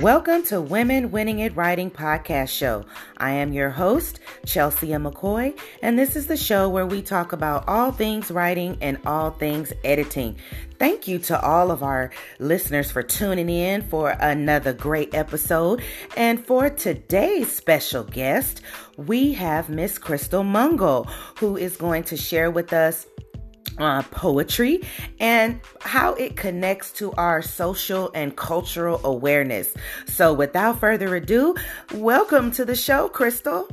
Welcome to Women Winning It Writing podcast show. I am your host, Chelsea McCoy, and this is the show where we talk about all things writing and all things editing. Thank you to all of our listeners for tuning in for another great episode. And for today's special guest, we have Miss Crystal Moungle, who is going to share with us uh, poetry and how it connects to our social and cultural awareness. So, without further ado, welcome to the show, Crystal.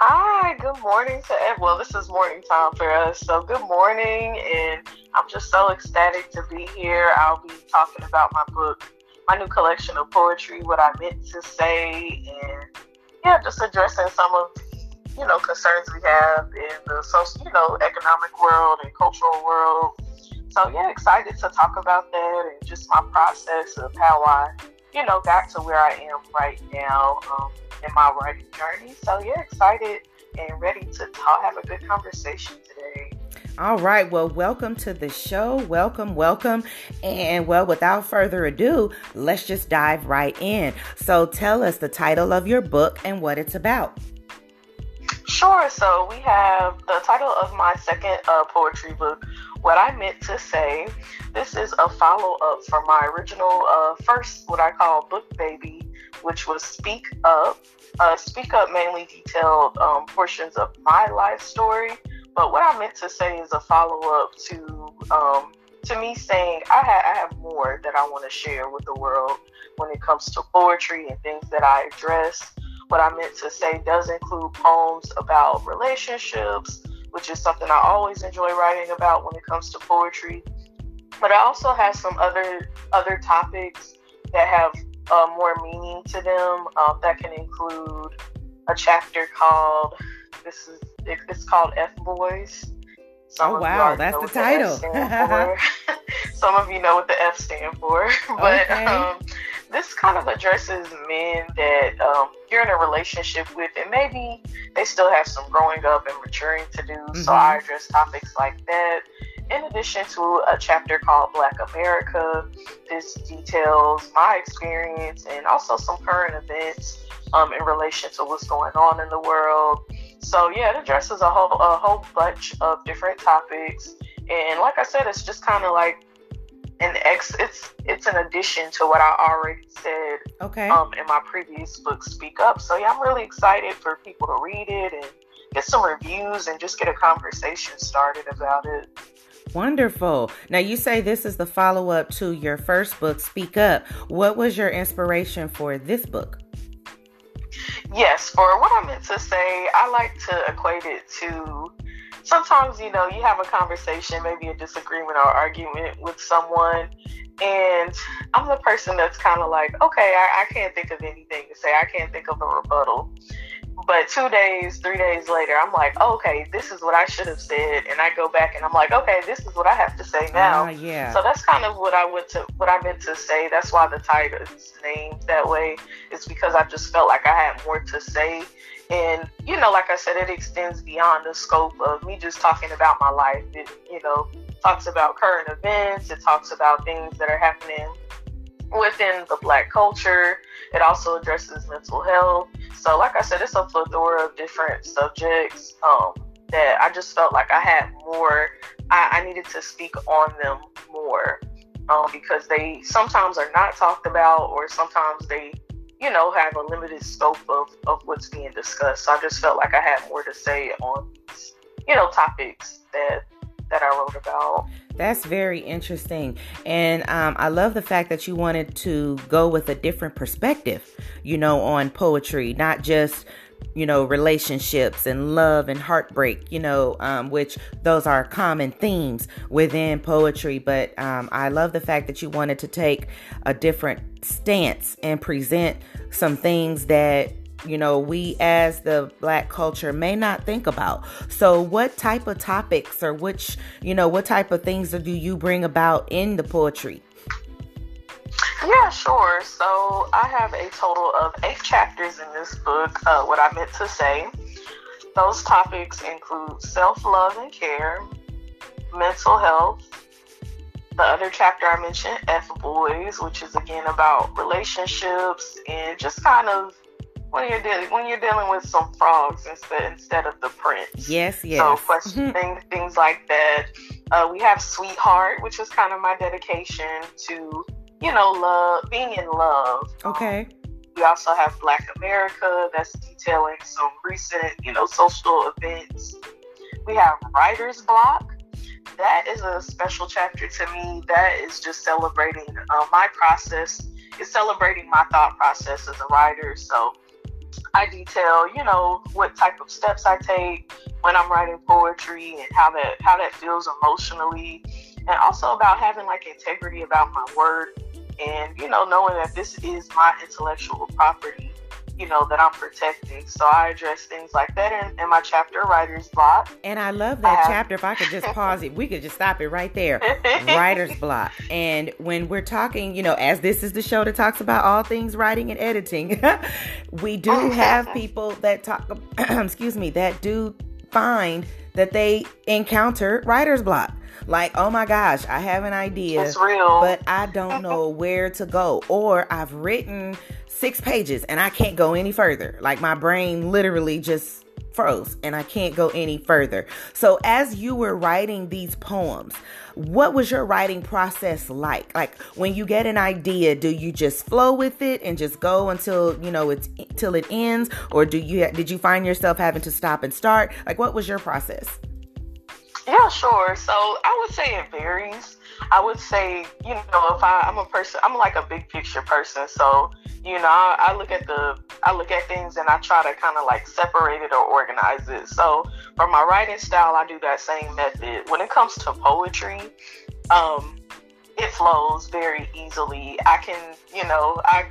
Hi, good morning to everyone. Well, this is morning time for us, so good morning, and I'm just so ecstatic to be here. I'll be talking about my book, my new collection of poetry, what I meant to say, and yeah, just addressing some of you know, concerns we have in the social, you know, economic world and cultural world. So yeah, excited to talk about that and just my process of how I, you know, got to where I am right now um, in my writing journey. So yeah, excited and ready to talk, have a good conversation today. All right. Well, welcome to the show. Welcome, welcome. And well, without further ado, let's just dive right in. So tell us the title of your book and what it's about. Sure. So we have the title of my second uh, poetry book, What I Meant to Say. This is a follow up from my original uh, first, what I call book baby, which was Speak Up. Uh, Speak Up mainly detailed um, portions of my life story, but what I meant to say is a follow up to um, to me saying I, ha- I have more that I want to share with the world when it comes to poetry and things that I address what I meant to say does include poems about relationships, which is something I always enjoy writing about when it comes to poetry. But I also have some other other topics that have uh, more meaning to them. Um, that can include a chapter called this is it's called F Boys. Some oh wow, that's the title. The Some of you know what the F stand for, but okay. um, this kind of addresses men that um, you're in a relationship with, and maybe they still have some growing up and maturing to do. Mm-hmm. So I address topics like that. In addition to a chapter called Black America, this details my experience and also some current events um, in relation to what's going on in the world. So yeah, it addresses a whole a whole bunch of different topics. And like I said, it's just kind of like an ex it's it's an addition to what I already said okay um in my previous book Speak Up. So yeah, I'm really excited for people to read it and get some reviews and just get a conversation started about it. Wonderful. Now you say this is the follow-up to your first book Speak Up. What was your inspiration for this book? Yes, for what I meant to say, I like to equate it to sometimes you know you have a conversation maybe a disagreement or argument with someone and i'm the person that's kind of like okay I, I, can't think of anything to say. I can't think of a rebuttal. But two days three days later i'm like okay this is what i should have said and i go back and i'm like okay this is what i have to say now. uh, yeah. So that's kind of what i went to what i meant to say. That's why the title is named that way is because i just felt like i had more to say and, you know, like I said, it extends beyond the scope of me just talking about my life. It, you know, talks about current events, it talks about things that are happening within the black culture. It also addresses mental health. So, like I said, it's a plethora of different subjects um, that I just felt like I had more, I, I needed to speak on them more um, because they sometimes are not talked about or sometimes they you know, have a limited scope of, of what's being discussed. So I just felt like I had more to say on you know, topics that that I wrote about. That's very interesting. And um, I love the fact that you wanted to go with a different perspective, you know, on poetry, not just you know, relationships and love and heartbreak, you know, um, which those are common themes within poetry. But um, I love the fact that you wanted to take a different stance and present some things that you know we as the black culture may not think about so what type of topics or which you know what type of things do you bring about in the poetry yeah, sure. So I have a total of eight chapters in this book. Uh, what I meant to say. Those topics include self love and care, mental health, the other chapter I mentioned, F Boys, which is again about relationships and just kind of when you're dealing when you're dealing with some frogs instead instead of the prince. Yes, yes. So questioning things like that. Uh, we have Sweetheart, which is kind of my dedication to you know love, being in love. Okay. Um, we also have Black America, that's detailing some recent you know social events. We have Writer's Block. That is a special chapter to me. That is just celebrating uh, my process. It's celebrating my thought process as a writer. So I detail, you know, what type of steps I take when I'm writing poetry and how that how that feels emotionally, and also about having like integrity about my work, and you know, knowing that this is my intellectual property, you know, that I'm protecting. So I address things like that in, in my chapter, Writer's Block. And I love that chapter. If I could just pause it, we could just stop it right there. Writer's Block. And when we're talking, you know, as this is the show that talks about all things writing and editing, we do have people that talk, excuse me, that do find that they encounter writer's block. Like, oh my gosh, I have an idea, it's real. but I don't know where to go. Or I've written six pages and I can't go any further. Like my brain literally just froze and I can't go any further. So as you were writing these poems, what was your writing process like? Like when you get an idea, do you just flow with it and just go until, you know, it's till it ends or do you did you find yourself having to stop and start? Like what was your process? Yeah, sure. So I would say it varies. I would say, you know, if I, I'm a person, I'm like a big picture person. So, you know, I, I look at the, I look at things and I try to kind of like separate it or organize it. So for my writing style, I do that same method. When it comes to poetry, um, it flows very easily. I can, you know, I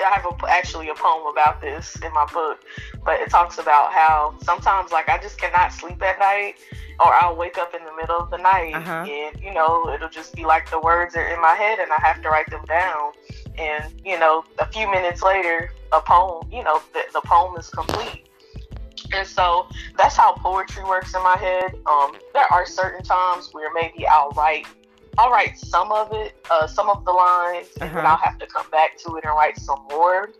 I have a, actually a poem about this in my book, but it talks about how sometimes like I just cannot sleep at night or I'll wake up in the middle of the night uh-huh. and you know it'll just be like the words are in my head and I have to write them down. And you know a few minutes later a poem you know the, the poem is complete. And so that's how poetry works in my head. Um, there are certain times where maybe I'll write I'll write some of it, uh, some of the lines, and uh-huh. then I'll have to come back to it and write some more.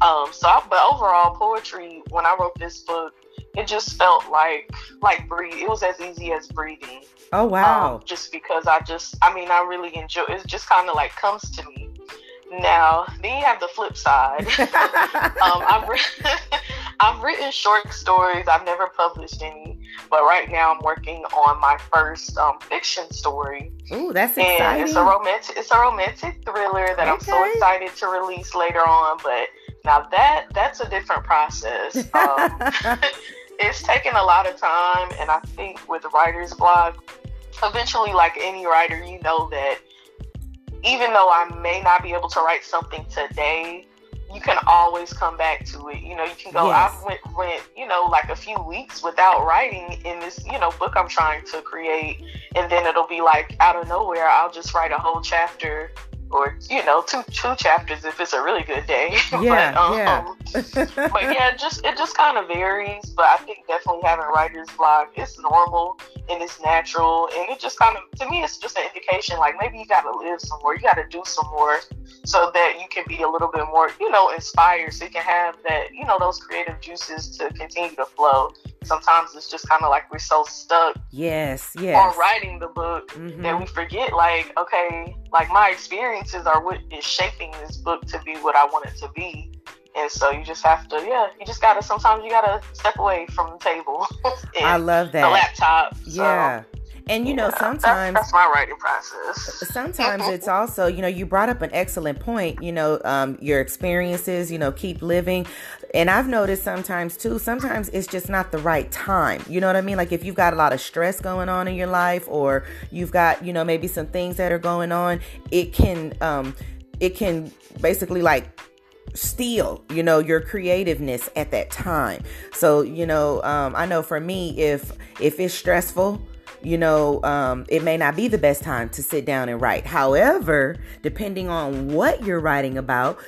Um, so, I, but overall, poetry. When I wrote this book, it just felt like like breathe. It was as easy as breathing. Oh wow! Um, just because I just, I mean, I really enjoy. It just kind of like comes to me. Now, then you have the flip side. um, I've, re- I've written short stories. I've never published any, but right now I'm working on my first um, fiction story. Ooh, that's exciting! And it's a romantic, it's a romantic thriller that okay. I'm so excited to release later on. But now that that's a different process. Um, it's taken a lot of time, and I think with writer's block, eventually, like any writer, you know that even though I may not be able to write something today, you can always come back to it. You know, you can go. Yes. I went went you know like a few weeks without writing in this you know book I'm trying to create, and then it'll be like out of nowhere I'll just write a whole chapter or you know two two chapters if it's a really good day. Yeah, but, um, yeah. but yeah, just it just kind of varies. But I think definitely having writer's block is normal and it's natural, and it just kind of to me it's just an indication like maybe you got to live some more, you got to do some more, so that you can be a little bit more you know inspired, so you can have that you know those creative juices to continue to flow sometimes it's just kind of like we're so stuck yes yes on writing the book mm-hmm. that we forget like okay like my experiences are what is shaping this book to be what i want it to be and so you just have to yeah you just gotta sometimes you gotta step away from the table i love that the laptop yeah so. And you know, sometimes that's, that's, my writing process. Sometimes it's also, you know, you brought up an excellent point. You know, um, your experiences. You know, keep living. And I've noticed sometimes too. Sometimes it's just not the right time. You know what I mean? Like if you've got a lot of stress going on in your life, or you've got, you know, maybe some things that are going on, it can, um, it can basically like steal you know your creativeness at that time so you know um, i know for me if if it's stressful you know, um, it may not be the best time to sit down and write. However, depending on what you're writing about,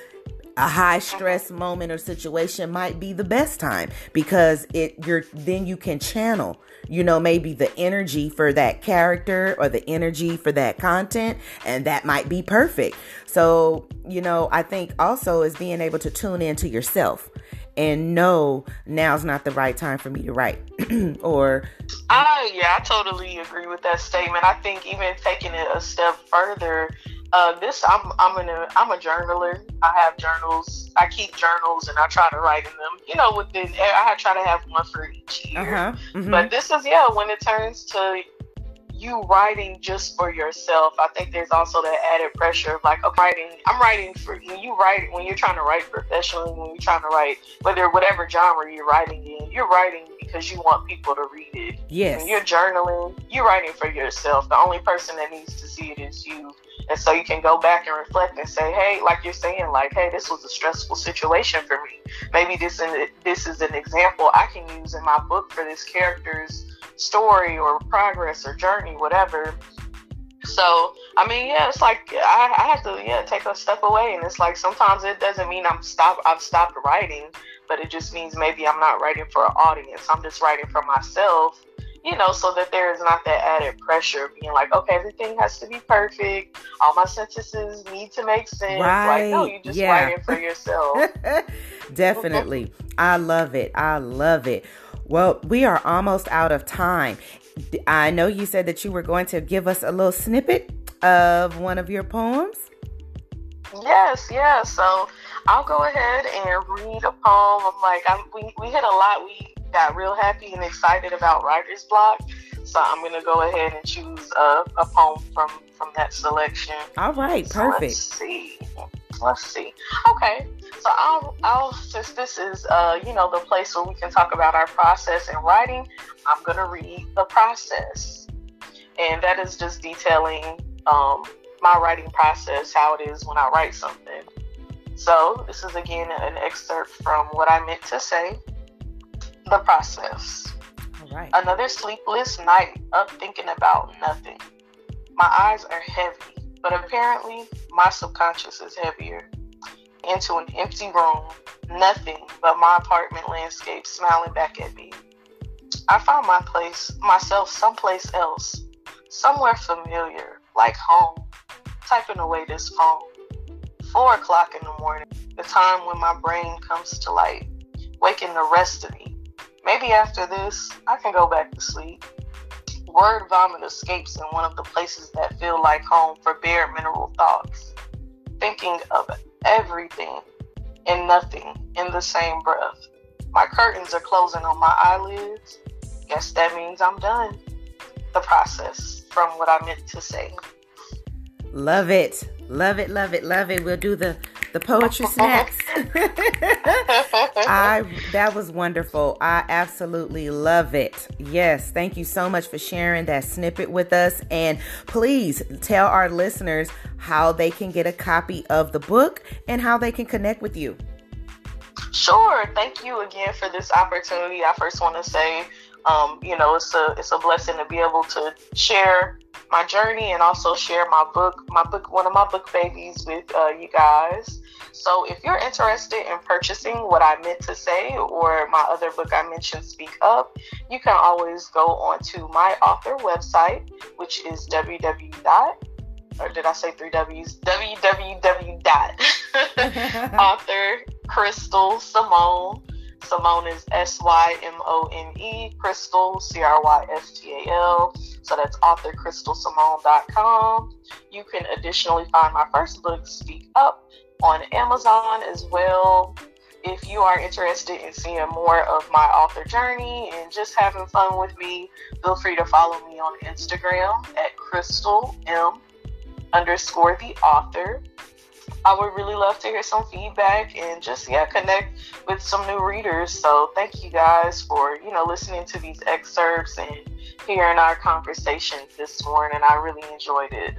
a high stress moment or situation might be the best time because it you're then you can channel you know maybe the energy for that character or the energy for that content and that might be perfect. So you know i think also is being able to tune into yourself and know now's not the right time for me to write or I yeah, I totally agree with that statement. I think even taking it a step further, uh, this I'm I'm an I'm a journaler. I have journals. I keep journals and I try to write in them. You know, within I try to have one for each year. Uh-huh. Mm-hmm. But this is yeah, when it turns to you writing just for yourself, I think there's also that added pressure of like, I'm writing, I'm writing for when you write when you're trying to write professionally, when you're trying to write whether whatever genre you're writing in, you're writing because you want people to read it. Yes. When you're journaling, you're writing for yourself. The only person that needs to see it is you. And so you can go back and reflect and say, hey, like you're saying, like, hey, this was a stressful situation for me. Maybe this is, this is an example I can use in my book for this character's story or progress or journey, whatever. So, I mean, yeah, it's like I, I have to, yeah, take a step away, and it's like sometimes it doesn't mean I'm stop, I've stopped writing, but it just means maybe I'm not writing for an audience. I'm just writing for myself, you know, so that there is not that added pressure being like, okay, everything has to be perfect. All my sentences need to make sense. Right. Like, no, you just yeah. writing for yourself. Definitely. I love it. I love it. Well, we are almost out of time. I know you said that you were going to give us a little snippet of one of your poems. Yes, yes. So I'll go ahead and read a poem. I'm like, I'm, we, we hit a lot. We got real happy and excited about writer's block. So I'm going to go ahead and choose a, a poem from, from that selection. All right, perfect. So let's see. Let's see. Okay, so I'll, I'll since this is uh, you know the place where we can talk about our process in writing, I'm gonna read the process, and that is just detailing um, my writing process, how it is when I write something. So this is again an excerpt from what I meant to say. The process. All right. Another sleepless night up thinking about nothing. My eyes are heavy but apparently, my subconscious is heavier. Into an empty room, nothing but my apartment landscape smiling back at me. I found my place, myself someplace else, somewhere familiar, like home, typing away this phone. Four o'clock in the morning, the time when my brain comes to light, waking the rest of me. Maybe after this, I can go back to sleep word vomit escapes in one of the places that feel like home for bare mineral thoughts, thinking of everything and nothing in the same breath. My curtains are closing on my eyelids. Guess that means I'm done. The process from what I meant to say. Love it. Love it, love it, love it. We'll do the the poetry snacks. I that was wonderful. I absolutely love it. Yes, thank you so much for sharing that snippet with us and please tell our listeners how they can get a copy of the book and how they can connect with you. Sure. Thank you again for this opportunity. I first want to say um, you know, it's a it's a blessing to be able to share my journey and also share my book, my book, one of my book babies with uh, you guys. So if you're interested in purchasing what I meant to say or my other book I mentioned, Speak Up, you can always go onto my author website, which is www. Or did I say three W's? www. author Crystal Symone Symone is S Y M O N E, Crystal, C R Y S T A L. So that's authorcrystalsymone.com. You can additionally find my first book, Speak Up, on Amazon as well. If you are interested in seeing more of my author journey and just having fun with me, feel free to follow me on Instagram at Crystal M underscore the author. I would really love to hear some feedback and just yeah connect with some new readers. So thank you guys for you know listening to these excerpts and hearing our conversation this morning. I really enjoyed it.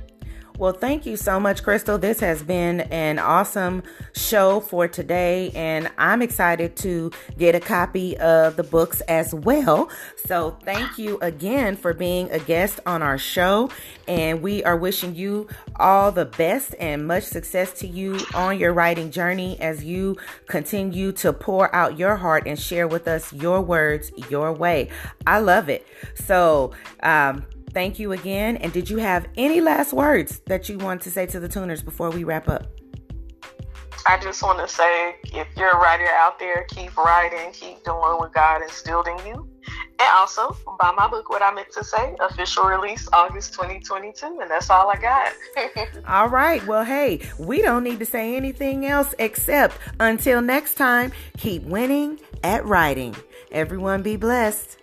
Well, thank you so much, Crystal. This has been an awesome show for today, and I'm excited to get a copy of the books as well. So, thank you again for being a guest on our show, and we are wishing you all the best and much success to you on your writing journey as you continue to pour out your heart and share with us your words your way. I love it. So, um, thank you again. And did you have any last words that you want to say to the tuners before we wrap up? I just want to say if you're a writer out there, keep writing, keep doing what God instilled in you. And also, buy my book, What I Meant to Say, official release August 2022. And that's all I got. all right. Well, hey, we don't need to say anything else except until next time, keep winning at writing. Everyone be blessed.